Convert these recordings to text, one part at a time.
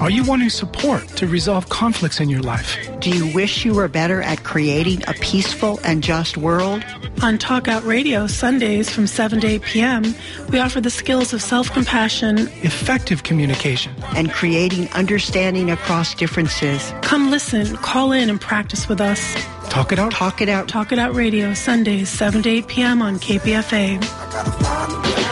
Are you wanting support to resolve conflicts in your life? Do you wish you were better at creating a peaceful and just world? On Talk Out Radio, Sundays from 7 to 8 p.m., we offer the skills of self compassion, effective communication, and creating understanding across differences. Come listen, call in, and practice with us. Talk It Out. Talk It Out. Talk It Out Radio, Sundays, 7 to 8 p.m. on KPFA.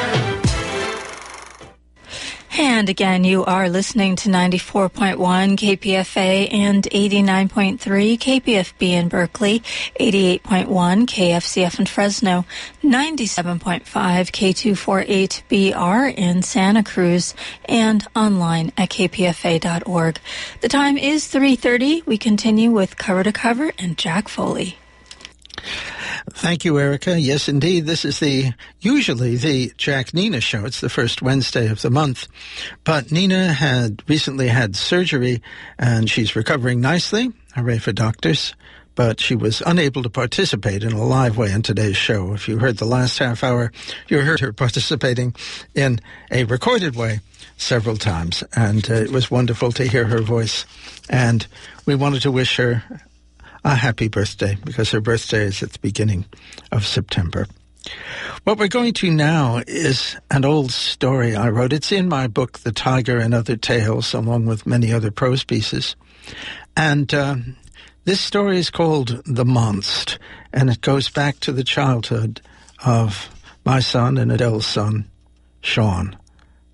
And again, you are listening to 94.1 KPFA and 89.3 KPFB in Berkeley, 88.1 KFCF in Fresno, 97.5 K248BR in Santa Cruz, and online at kpfa.org. The time is 3.30. We continue with Cover to Cover and Jack Foley. Thank you, Erica. Yes, indeed. This is the usually the Jack Nina show. It's the first Wednesday of the month. But Nina had recently had surgery and she's recovering nicely. Hooray for doctors. But she was unable to participate in a live way in today's show. If you heard the last half hour, you heard her participating in a recorded way several times. And uh, it was wonderful to hear her voice. And we wanted to wish her a happy birthday because her birthday is at the beginning of September. What we're going to now is an old story I wrote. It's in my book, The Tiger and Other Tales, along with many other prose pieces. And uh, this story is called The Monst, and it goes back to the childhood of my son and Adele's son, Sean,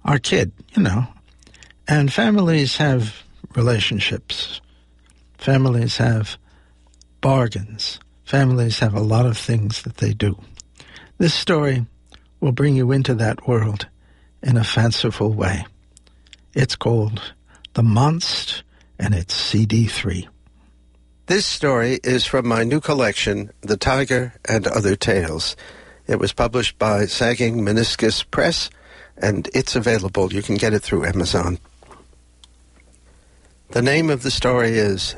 our kid, you know. And families have relationships. Families have bargains. Families have a lot of things that they do. This story will bring you into that world in a fanciful way. It's called The Monst, and it's CD3. This story is from my new collection, The Tiger and Other Tales. It was published by Sagging Meniscus Press, and it's available. You can get it through Amazon. The name of the story is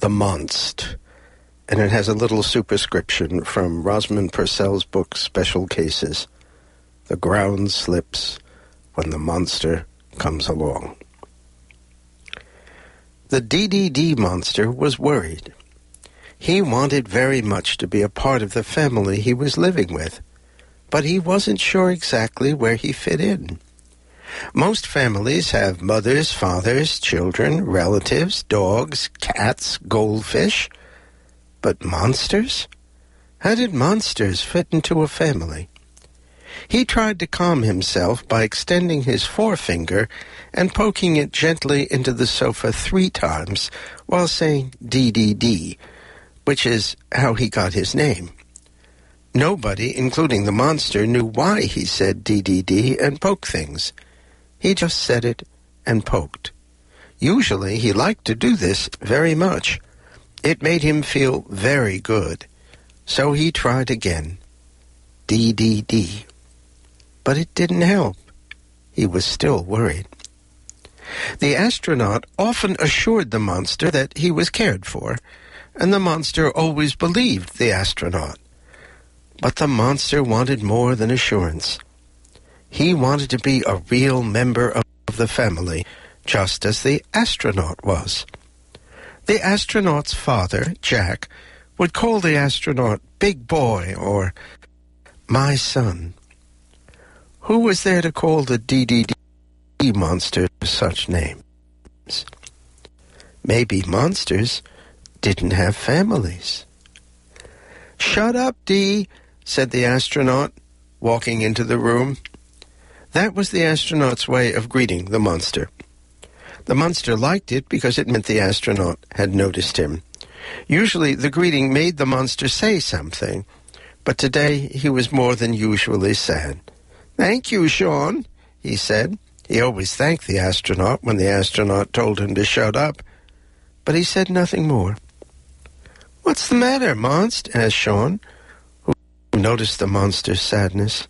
The Monst and it has a little superscription from Rosamond Purcell's book Special Cases. The ground slips when the monster comes along. The DDD monster was worried. He wanted very much to be a part of the family he was living with, but he wasn't sure exactly where he fit in. Most families have mothers, fathers, children, relatives, dogs, cats, goldfish, but monsters? How did monsters fit into a family? He tried to calm himself by extending his forefinger and poking it gently into the sofa three times while saying DDD, which is how he got his name. Nobody, including the monster, knew why he said DDD and poked things. He just said it and poked. Usually he liked to do this very much. It made him feel very good. So he tried again. DDD. But it didn't help. He was still worried. The astronaut often assured the monster that he was cared for, and the monster always believed the astronaut. But the monster wanted more than assurance. He wanted to be a real member of the family, just as the astronaut was. The astronaut's father, Jack, would call the astronaut Big Boy or My Son. Who was there to call the DDD monster such names? Maybe monsters didn't have families. Shut up, D, said the astronaut, walking into the room. That was the astronaut's way of greeting the monster. The monster liked it because it meant the astronaut had noticed him. Usually the greeting made the monster say something, but today he was more than usually sad. Thank you, Sean, he said. He always thanked the astronaut when the astronaut told him to shut up, but he said nothing more. What's the matter, Monst? asked Sean, who noticed the monster's sadness.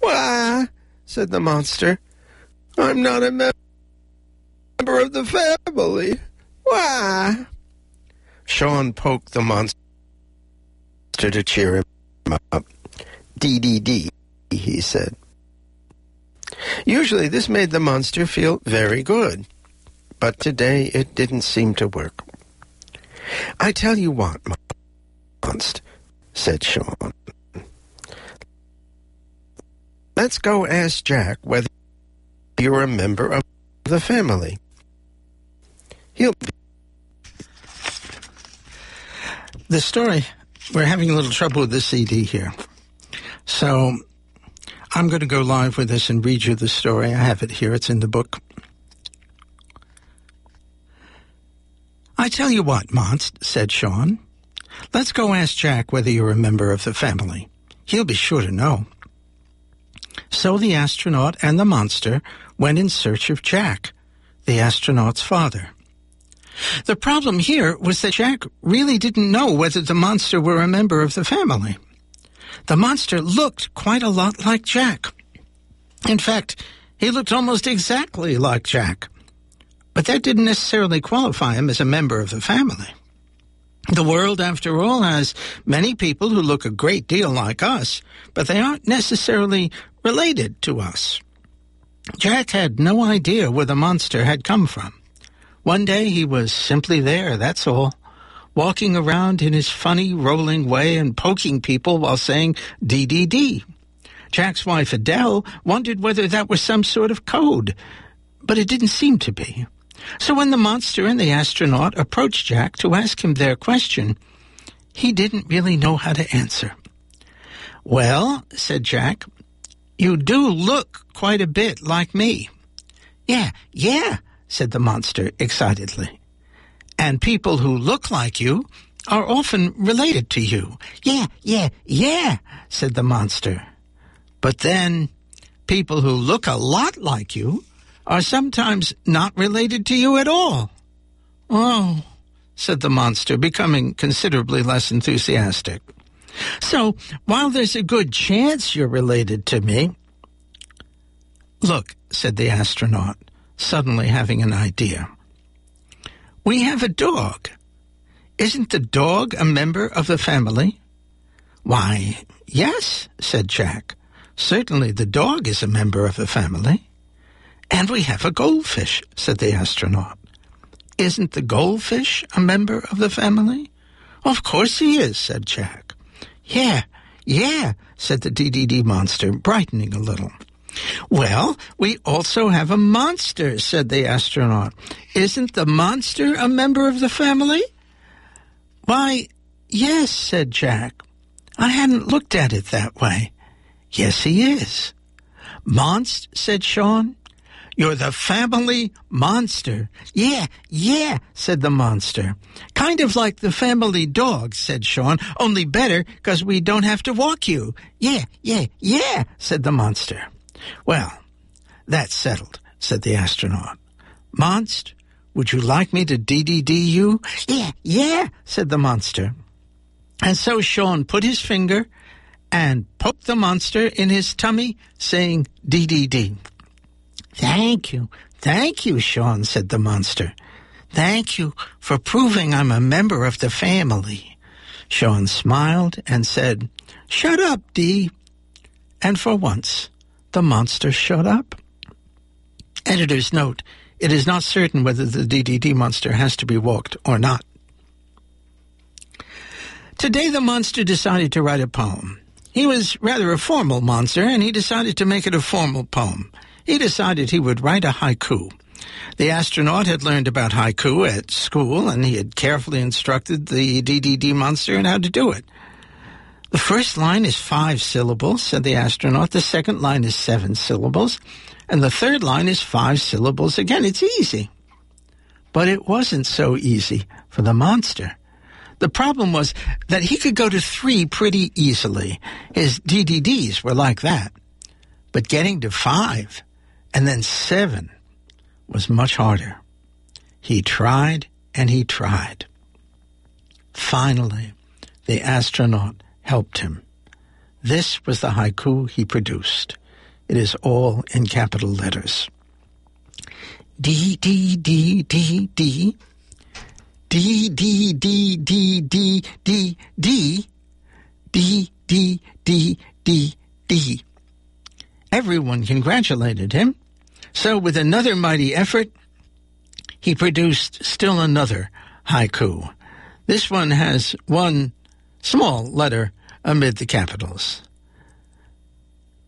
Why, said the monster, I'm not a member of the family. Why? Sean poked the monster to cheer him up. DDD, he said. Usually this made the monster feel very good, but today it didn't seem to work. I tell you what, monster, said Sean. Let's go ask Jack whether you're a member of the family. He'll be. The story, we're having a little trouble with the CD here. So I'm going to go live with this and read you the story. I have it here, it's in the book. I tell you what, Monst, said Sean. Let's go ask Jack whether you're a member of the family. He'll be sure to know. So the astronaut and the monster went in search of Jack, the astronaut's father. The problem here was that Jack really didn't know whether the monster were a member of the family. The monster looked quite a lot like Jack. In fact, he looked almost exactly like Jack. But that didn't necessarily qualify him as a member of the family. The world, after all, has many people who look a great deal like us, but they aren't necessarily related to us. Jack had no idea where the monster had come from. One day he was simply there, that's all, walking around in his funny, rolling way and poking people while saying DDD. Jack's wife Adele wondered whether that was some sort of code, but it didn't seem to be. So when the monster and the astronaut approached Jack to ask him their question, he didn't really know how to answer. Well, said Jack, you do look quite a bit like me. Yeah, yeah, said the monster excitedly. And people who look like you are often related to you. Yeah, yeah, yeah, said the monster. But then people who look a lot like you are sometimes not related to you at all. Oh, said the monster, becoming considerably less enthusiastic. So, while there's a good chance you're related to me. Look, said the astronaut, suddenly having an idea. We have a dog. Isn't the dog a member of the family? Why, yes, said Jack. Certainly the dog is a member of the family. And we have a goldfish, said the astronaut. Isn't the goldfish a member of the family? Of course he is, said Jack. Yeah, yeah, said the DDD monster, brightening a little. Well, we also have a monster, said the astronaut. Isn't the monster a member of the family? Why, yes, said Jack. I hadn't looked at it that way. Yes, he is. Monst, said Sean. You're the family monster. Yeah, yeah, said the monster. Kind of like the family dog, said Sean, only better because we don't have to walk you. Yeah, yeah, yeah, said the monster. Well, that's settled, said the astronaut. Monst, would you like me to DDD you? Yeah, yeah, said the monster. And so Sean put his finger and poked the monster in his tummy, saying DDD. Thank you, thank you, Sean, said the monster. Thank you for proving I'm a member of the family. Sean smiled and said, Shut up, Dee. And for once, the monster shut up. Editor's note, it is not certain whether the DDD monster has to be walked or not. Today the monster decided to write a poem. He was rather a formal monster, and he decided to make it a formal poem. He decided he would write a haiku. The astronaut had learned about haiku at school, and he had carefully instructed the DDD monster in how to do it. The first line is five syllables, said the astronaut. The second line is seven syllables. And the third line is five syllables again. It's easy. But it wasn't so easy for the monster. The problem was that he could go to three pretty easily. His DDDs were like that. But getting to five and then seven was much harder. He tried and he tried. Finally, the astronaut helped him. This was the haiku he produced. It is all in capital letters. D, D, D, D, D. D, D, D, D, D, D, D. D, D, D, D, D. Everyone congratulated him. So, with another mighty effort, he produced still another haiku. This one has one small letter amid the capitals.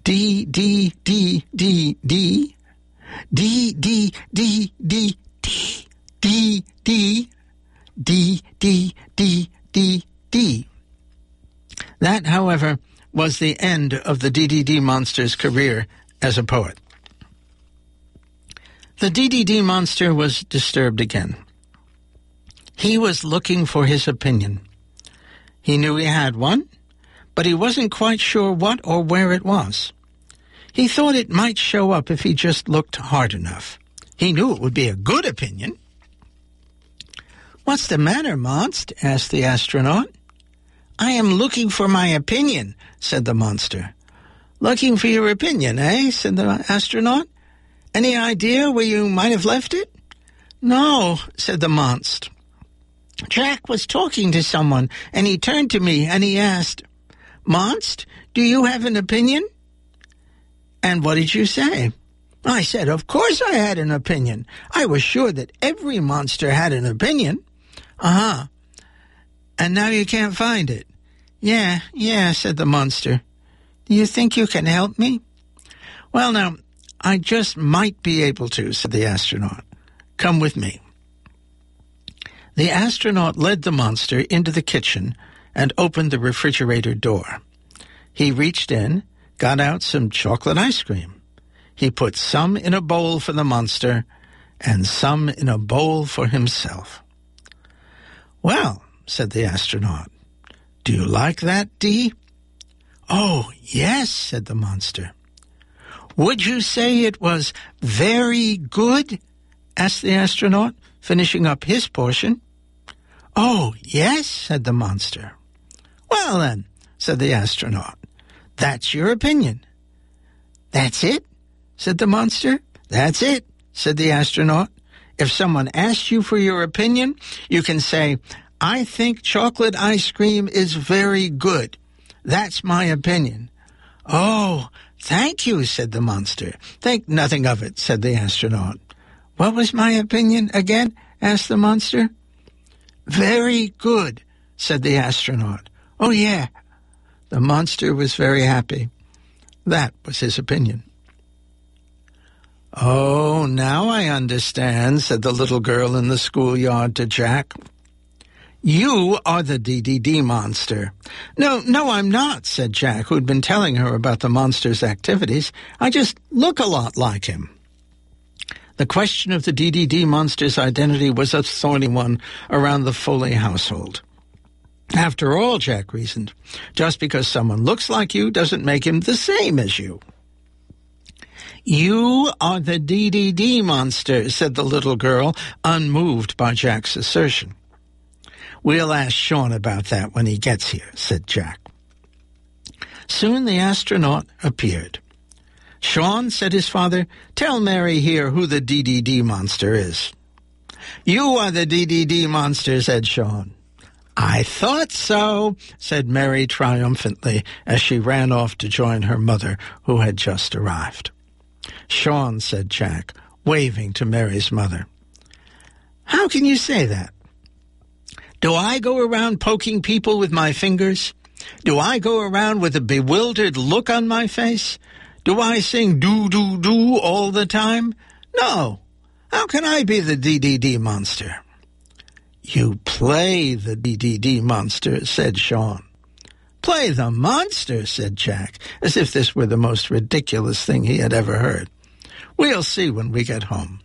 D, D, D, D, D. D, D, D, D, D, D, D, D, D, D, D, D. That, however, was the end of the DDD monster's career as a poet. The DDD monster was disturbed again. He was looking for his opinion. He knew he had one, but he wasn't quite sure what or where it was. He thought it might show up if he just looked hard enough. He knew it would be a good opinion. What's the matter, Monst? asked the astronaut. I am looking for my opinion, said the monster. Looking for your opinion, eh? said the astronaut. Any idea where you might have left it? No, said the monst. Jack was talking to someone, and he turned to me and he asked, Monst, do you have an opinion? And what did you say? I said, Of course I had an opinion. I was sure that every monster had an opinion. Uh huh. And now you can't find it. Yeah, yeah, said the monster. Do you think you can help me? Well, now, I just might be able to, said the astronaut. Come with me. The astronaut led the monster into the kitchen and opened the refrigerator door. He reached in, got out some chocolate ice cream. He put some in a bowl for the monster and some in a bowl for himself. Well, said the astronaut, do you like that, Dee? Oh, yes, said the monster. Would you say it was very good? asked the astronaut, finishing up his portion. Oh, yes, said the monster. Well, then, said the astronaut, that's your opinion. That's it, said the monster. That's it, said the astronaut. If someone asks you for your opinion, you can say, I think chocolate ice cream is very good. That's my opinion. Oh, thank you, said the monster. Think nothing of it, said the astronaut. What was my opinion again? asked the monster. Very good, said the astronaut. Oh, yeah. The monster was very happy. That was his opinion. Oh, now I understand, said the little girl in the schoolyard to Jack. You are the DDD monster. No, no, I'm not, said Jack, who'd been telling her about the monster's activities. I just look a lot like him. The question of the DDD monster's identity was a thorny one around the Foley household. After all, Jack reasoned, just because someone looks like you doesn't make him the same as you. You are the DDD monster, said the little girl, unmoved by Jack's assertion. We'll ask Sean about that when he gets here, said Jack. Soon the astronaut appeared. Sean, said his father, tell Mary here who the DDD monster is. You are the DDD monster, said Sean. I thought so, said Mary triumphantly as she ran off to join her mother, who had just arrived. Sean, said Jack, waving to Mary's mother. How can you say that? Do I go around poking people with my fingers? Do I go around with a bewildered look on my face? Do I sing do do do all the time? No. How can I be the DDD monster? You play the DDD monster, said Sean. Play the monster, said Jack, as if this were the most ridiculous thing he had ever heard. We'll see when we get home.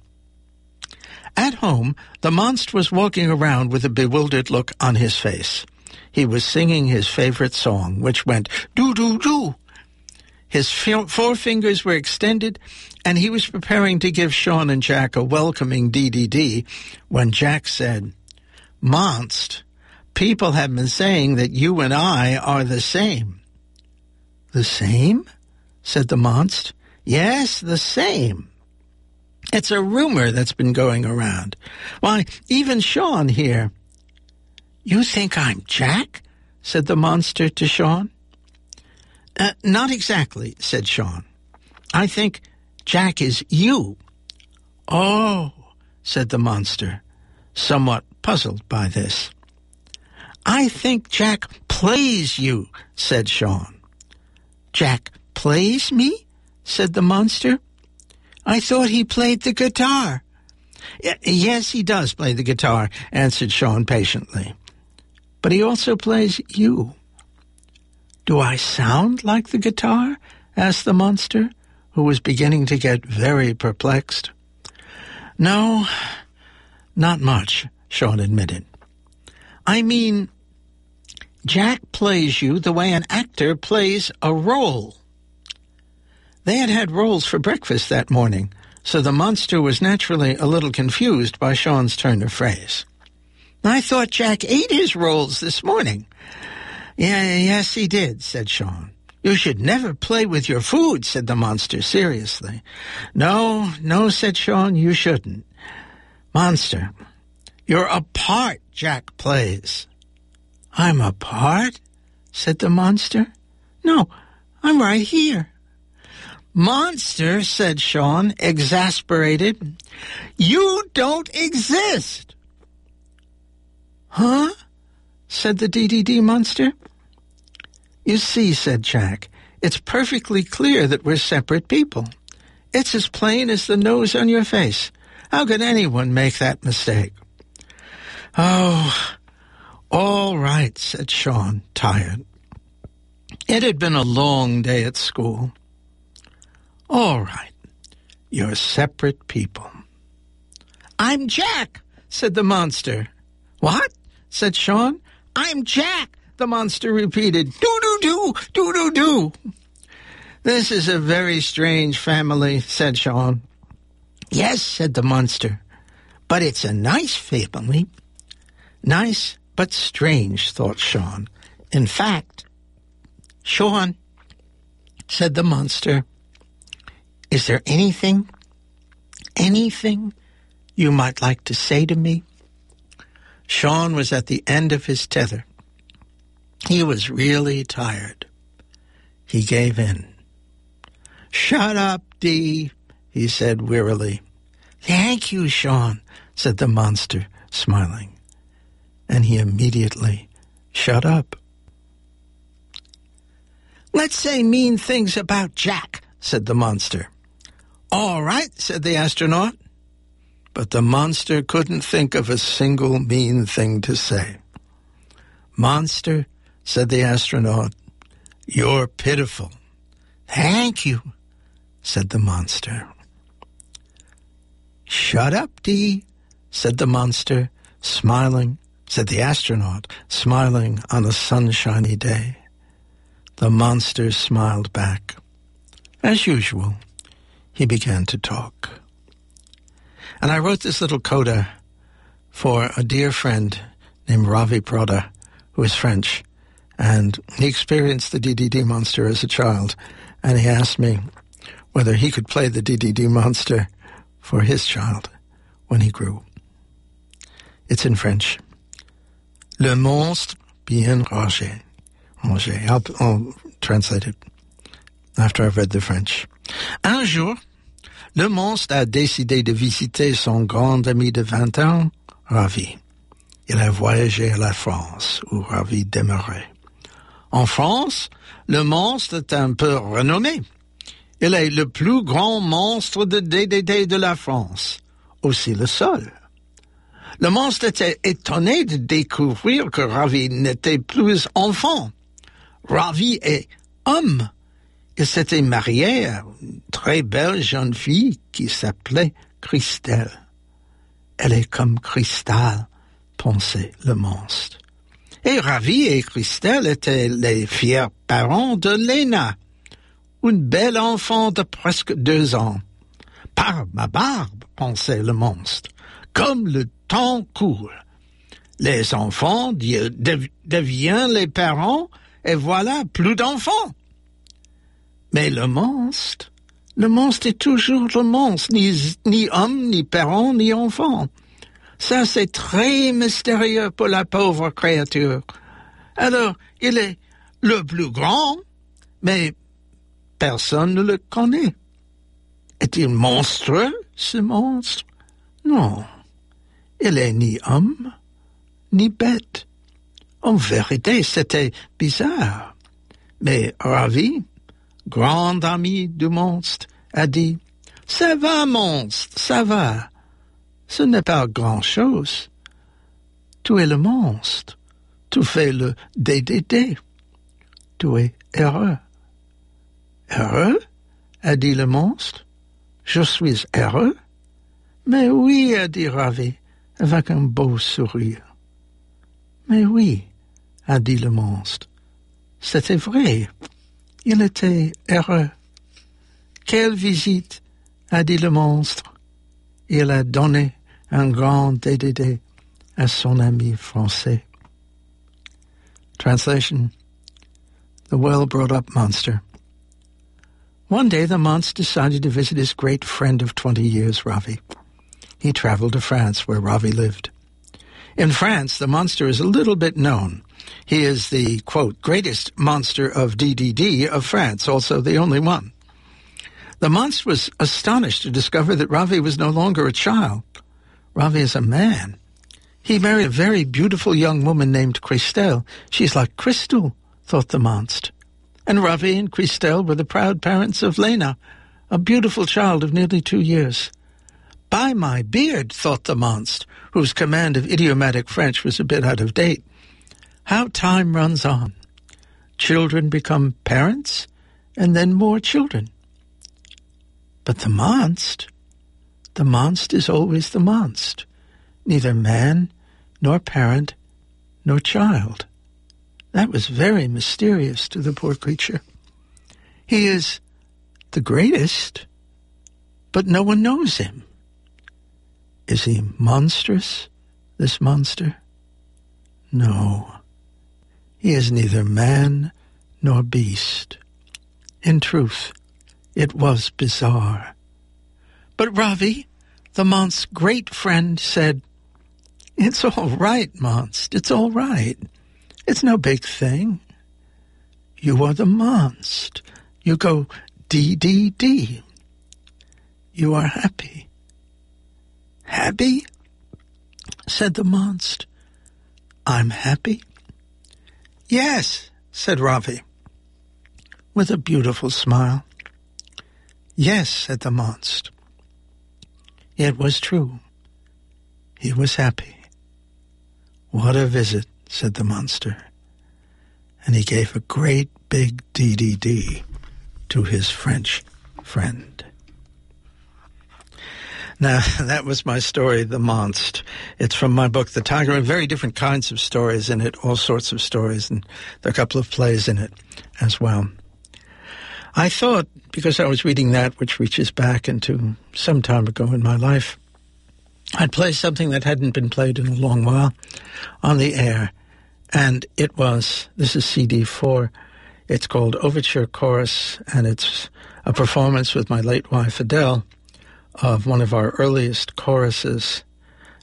At home, the monster was walking around with a bewildered look on his face. He was singing his favorite song, which went doo doo doo. His forefingers were extended, and he was preparing to give Sean and Jack a welcoming DDD when Jack said, Monst, people have been saying that you and I are the same. The same? said the monst. Yes, the same. It's a rumor that's been going around. Why, even Sean here. You think I'm Jack? said the monster to Sean. Uh, not exactly, said Sean. I think Jack is you. Oh, said the monster, somewhat puzzled by this. I think Jack plays you, said Sean. Jack plays me? said the monster. I thought he played the guitar. Yes, he does play the guitar, answered Sean patiently. But he also plays you. Do I sound like the guitar? asked the monster, who was beginning to get very perplexed. No, not much, Sean admitted. I mean, Jack plays you the way an actor plays a role. They had had rolls for breakfast that morning, so the monster was naturally a little confused by Sean's turn of phrase. I thought Jack ate his rolls this morning. Yeah, yes, he did, said Sean. You should never play with your food, said the monster seriously. No, no, said Sean, you shouldn't. Monster, you're a part Jack plays. I'm a part? said the monster. No, I'm right here. Monster, said Sean, exasperated. You don't exist. Huh? said the DDD monster. You see, said Jack, it's perfectly clear that we're separate people. It's as plain as the nose on your face. How could anyone make that mistake? Oh, all right, said Sean, tired. It had been a long day at school. All right, you're separate people. I'm Jack, said the monster. What? said Sean. I'm Jack, the monster repeated. Do, do, do, do, do, do. This is a very strange family, said Sean. Yes, said the monster, but it's a nice family. Nice, but strange, thought Sean. In fact, Sean, said the monster, is there anything, anything you might like to say to me? Sean was at the end of his tether. He was really tired. He gave in. Shut up, Dee, he said wearily. Thank you, Sean, said the monster, smiling. And he immediately shut up. Let's say mean things about Jack, said the monster. All right, said the astronaut. But the monster couldn't think of a single mean thing to say. Monster, said the astronaut, you're pitiful. Thank you, said the monster. Shut up, Dee, said the monster, smiling, said the astronaut, smiling on a sunshiny day. The monster smiled back. As usual, he began to talk. And I wrote this little coda for a dear friend named Ravi Prada, who is French. And he experienced the DDD monster as a child. And he asked me whether he could play the DDD monster for his child when he grew. It's in French. Le monstre bien rangé. Rangé. I'll, I'll translate it after I've read the French. Un jour, le monstre a décidé de visiter son grand ami de 20 ans, Ravi. Il a voyagé à la France, où Ravi demeurait. En France, le monstre est un peu renommé. Il est le plus grand monstre de DDD de la France, aussi le seul. Le monstre était étonné de découvrir que Ravi n'était plus enfant. Ravi est homme. Il s'était marié à une très belle jeune fille qui s'appelait Christelle. Elle est comme cristal, pensait le monstre. Et Ravi et Christelle étaient les fiers parents de Lena, une belle enfant de presque deux ans. Par ma barbe, pensait le monstre, comme le temps court. Les enfants deviennent les parents et voilà plus d'enfants. Mais le monstre, le monstre est toujours le monstre, ni, ni homme, ni parent, ni enfant. Ça, c'est très mystérieux pour la pauvre créature. Alors, il est le plus grand, mais personne ne le connaît. Est-il monstrueux, ce monstre? Non. Il est ni homme, ni bête. En vérité, c'était bizarre. Mais Ravi, grand ami du monstre, a dit Ça va, monstre, ça va. Ce n'est pas grand-chose. Tu es le monstre. Tu fais le DDD. Tu es heureux. Heureux? a dit le monstre. Je suis heureux. Mais oui, a dit Ravi, avec un beau sourire. Mais oui, a dit le monstre. C'était vrai. Il était heureux. Quelle visite, a dit le monstre. Il a donné un grand DDD à son ami français. Translation The well brought up monster. One day the monster decided to visit his great friend of 20 years, Ravi. He traveled to France, where Ravi lived. In France, the monster is a little bit known. He is the, quote, greatest monster of DDD of France, also the only one. The monster was astonished to discover that Ravi was no longer a child. Ravi is a man. He married a very beautiful young woman named Christelle. She's like crystal, thought the monster. And Ravi and Christelle were the proud parents of Lena, a beautiful child of nearly two years. By my beard, thought the monster, whose command of idiomatic French was a bit out of date. How time runs on. Children become parents, and then more children. But the monst, the monst is always the monst, neither man, nor parent, nor child. That was very mysterious to the poor creature. He is the greatest, but no one knows him. Is he monstrous, this monster? No. He is neither man nor beast. In truth, it was bizarre. But Ravi, the Monst's great friend, said, It's all right, Monst. It's all right. It's no big thing. You are the Monst. You go D D D. You are happy. Happy? said the Monst. I'm happy? Yes, said Ravi, with a beautiful smile. Yes, said the Monst. It was true. He was happy. What a visit, said the monster. And he gave a great big DDD to his French friend. Now, that was my story, The Monst. It's from my book, The Tiger, and very different kinds of stories in it, all sorts of stories, and there are a couple of plays in it as well. I thought, because I was reading that, which reaches back into some time ago in my life, I'd play something that hadn't been played in a long while on the air. And it was, this is CD4. It's called Overture Chorus, and it's a performance with my late wife Adele of one of our earliest choruses.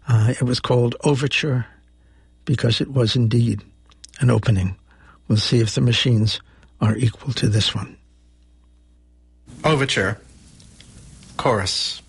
Uh, it was called Overture because it was indeed an opening. We'll see if the machines are equal to this one. Overture. Chorus.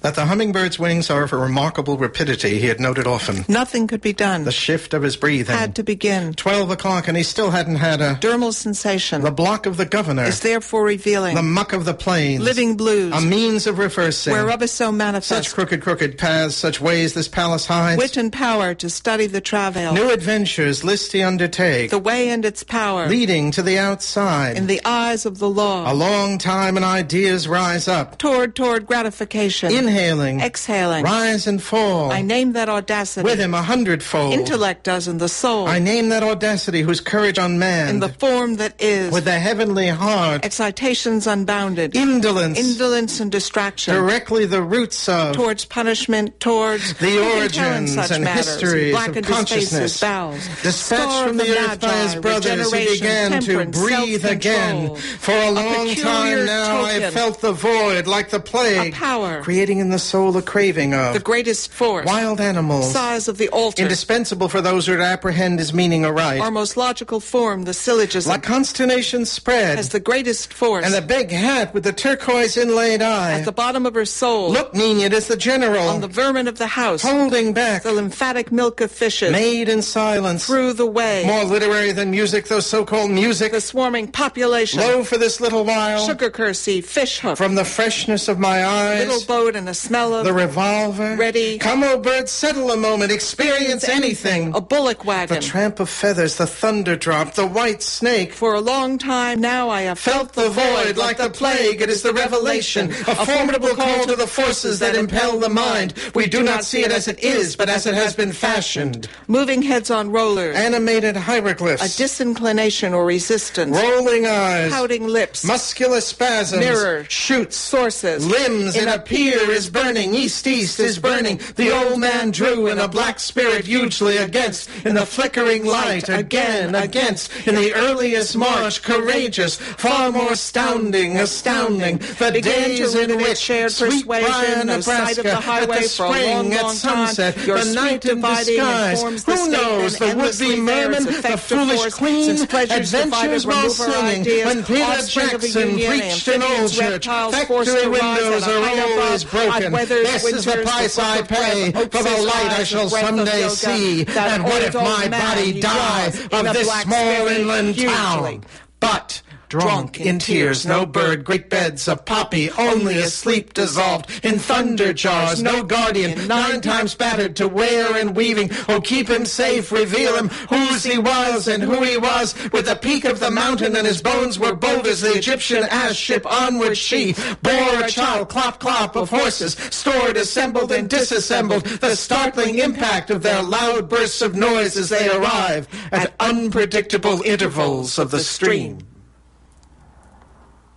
That the hummingbird's wings are of a remarkable rapidity he had noted often. Nothing could be done. The shift of his breathing. Had to begin. Twelve o'clock and he still hadn't had a... Dermal sensation. The block of the governor. Is therefore revealing. The muck of the plains. Living blues. A means of reversing. Whereof is so manifest. Such crooked, crooked paths, such ways this palace hides. Wit and power to study the travail. New adventures list he undertake. The way and its power. Leading to the outside. In the eyes of the law. A long time and ideas rise up. Toward, toward gratification. In Inhaling. Exhaling. Rise and fall. I name that audacity. With him a hundredfold. Intellect does in the soul. I name that audacity whose courage unmanned. in the form that is. with the heavenly heart. excitations unbounded. Indolence. Indolence and distraction. directly the roots of towards punishment, towards the origins such and matters, histories of consciousness. bowels, Dispatched from of the earth by his brothers, he began to breathe again. For a long time now, I felt the void like the plague, A power. creating in the soul a craving of. The greatest force, wild animals, size of the altar, indispensable for those who would apprehend his meaning aright. our most logical form, the syllogism, like consternation spread, has the greatest force, and the big hat with the turquoise inlaid eye. at the bottom of her soul, Look, Nina, it is the general, on the vermin of the house, holding back, the lymphatic milk of fishes, made in silence, through the way, more literary than music, though so-called music. the swarming population, Lo, for this little while, sugar cursey, fish hook, from the freshness of my eyes, little boat and a smell of the revolver, ready. Come, O bird, settle a moment, experience anything. a bullock wagon. The tramp of feathers, the thunder drop, the white snake. For a long time now I have Felt the void like the plague. It is the revelation, a formidable call to the forces that impel the mind. We do not see it as it is, but as it has been fashioned. Moving heads on rollers, Animated hieroglyphs. a disinclination or resistance, rolling eyes, pouting lips, muscular spasms, Mirror. shoots, sources, limbs in a pier is burning, east east is burning. The old man drew in a black spirit hugely against, in the flickering light, again against, in the earliest march, courageous, far more astounding, astounding. The Began days in which shared sweet persuasion, Brian, no sight of the Nebraska, highway at the spring, long, at sunset, time. The night in disguise. the Who knows the would-be merman, the foolish queen, since pleasures divided adventures while singing, ideas, when Peter offspring of a Jackson preached in old church, factory windows are always above, broken. This is the price I book of bread, pay for the light I shall the breath of someday see. And what if my body die of this small inland town? But drunk in tears, no bird, great beds of poppy, only asleep dissolved in thunder jars, no guardian, nine times battered to wear and weaving. Oh, keep him safe, reveal him whose he was and who he was, with the peak of the mountain, and his bones were bold as the Egyptian ass ship onward she bore a child, clop clop of horses, stored, assembled, and disassembled, the startling impact of their loud bursts of noise as they arrive at unpredictable intervals of the stream.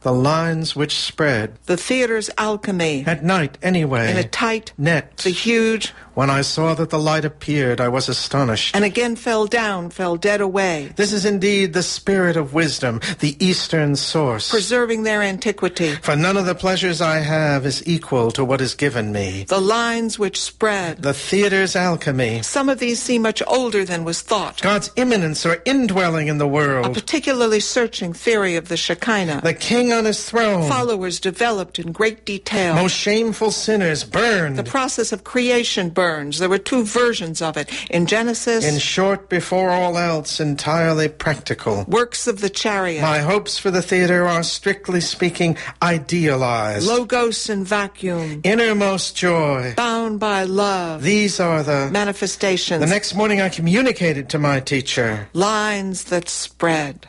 The lines which spread the theater's alchemy, at night anyway, in a tight net. the huge, When I saw that the light appeared, I was astonished. and again fell down, fell dead away, This is indeed the spirit of wisdom, the eastern source. preserving their antiquity. For none of the pleasures I have is equal to what is given me. The lines which spread. The theater's alchemy, Some of these seem much older than was thought. God's immanence or indwelling in the world. A particularly searching theory of the Shekinah. the king on his throne, Followers developed in great detail. most shameful sinners burned. The process of creation burns. There were two versions of it. In Genesis, In short, before all else, entirely practical. works of the chariot, My hopes for the theater are, strictly speaking, idealized. logos and vacuum, Innermost joy. bound by love, These are the. manifestations, The next morning I communicated to my teacher. lines that spread.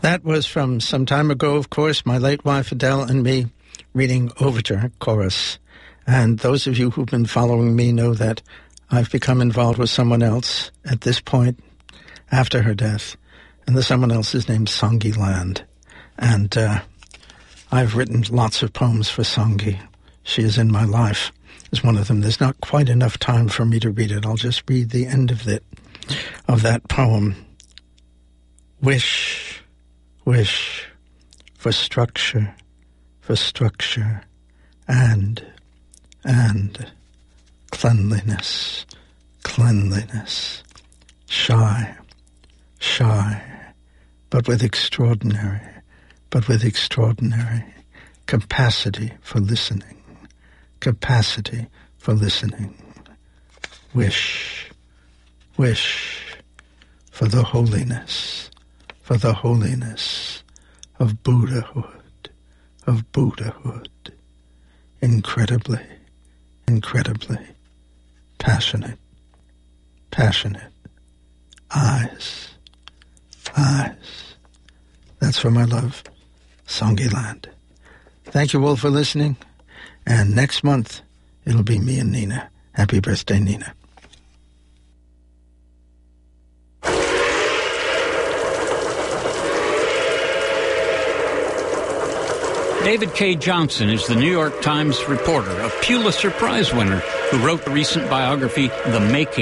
That was from some time ago, of course, my late wife Adele and me reading Overture Chorus. And those of you who've been following me know that I've become involved with someone else at this point after her death. And the someone else is named Sangye Land. And uh, I've written lots of poems for Sangye. She is in my life is one of them. There's not quite enough time for me to read it. I'll just read the end of it, of that poem. Wish, wish for structure, for structure, and, and cleanliness, cleanliness, shy, shy, but with extraordinary, but with extraordinary capacity for listening, capacity for listening. Wish, wish for the holiness, for the holiness of Buddhahood, of Buddhahood. Incredibly, incredibly passionate, passionate eyes, eyes. That's for my love, Sangye Land. Thank you all for listening. And next month, it'll be me and Nina. Happy birthday, Nina. David Cay Johnston is the New York Times reporter, a Pulitzer Prize winner who wrote the recent biography, The Making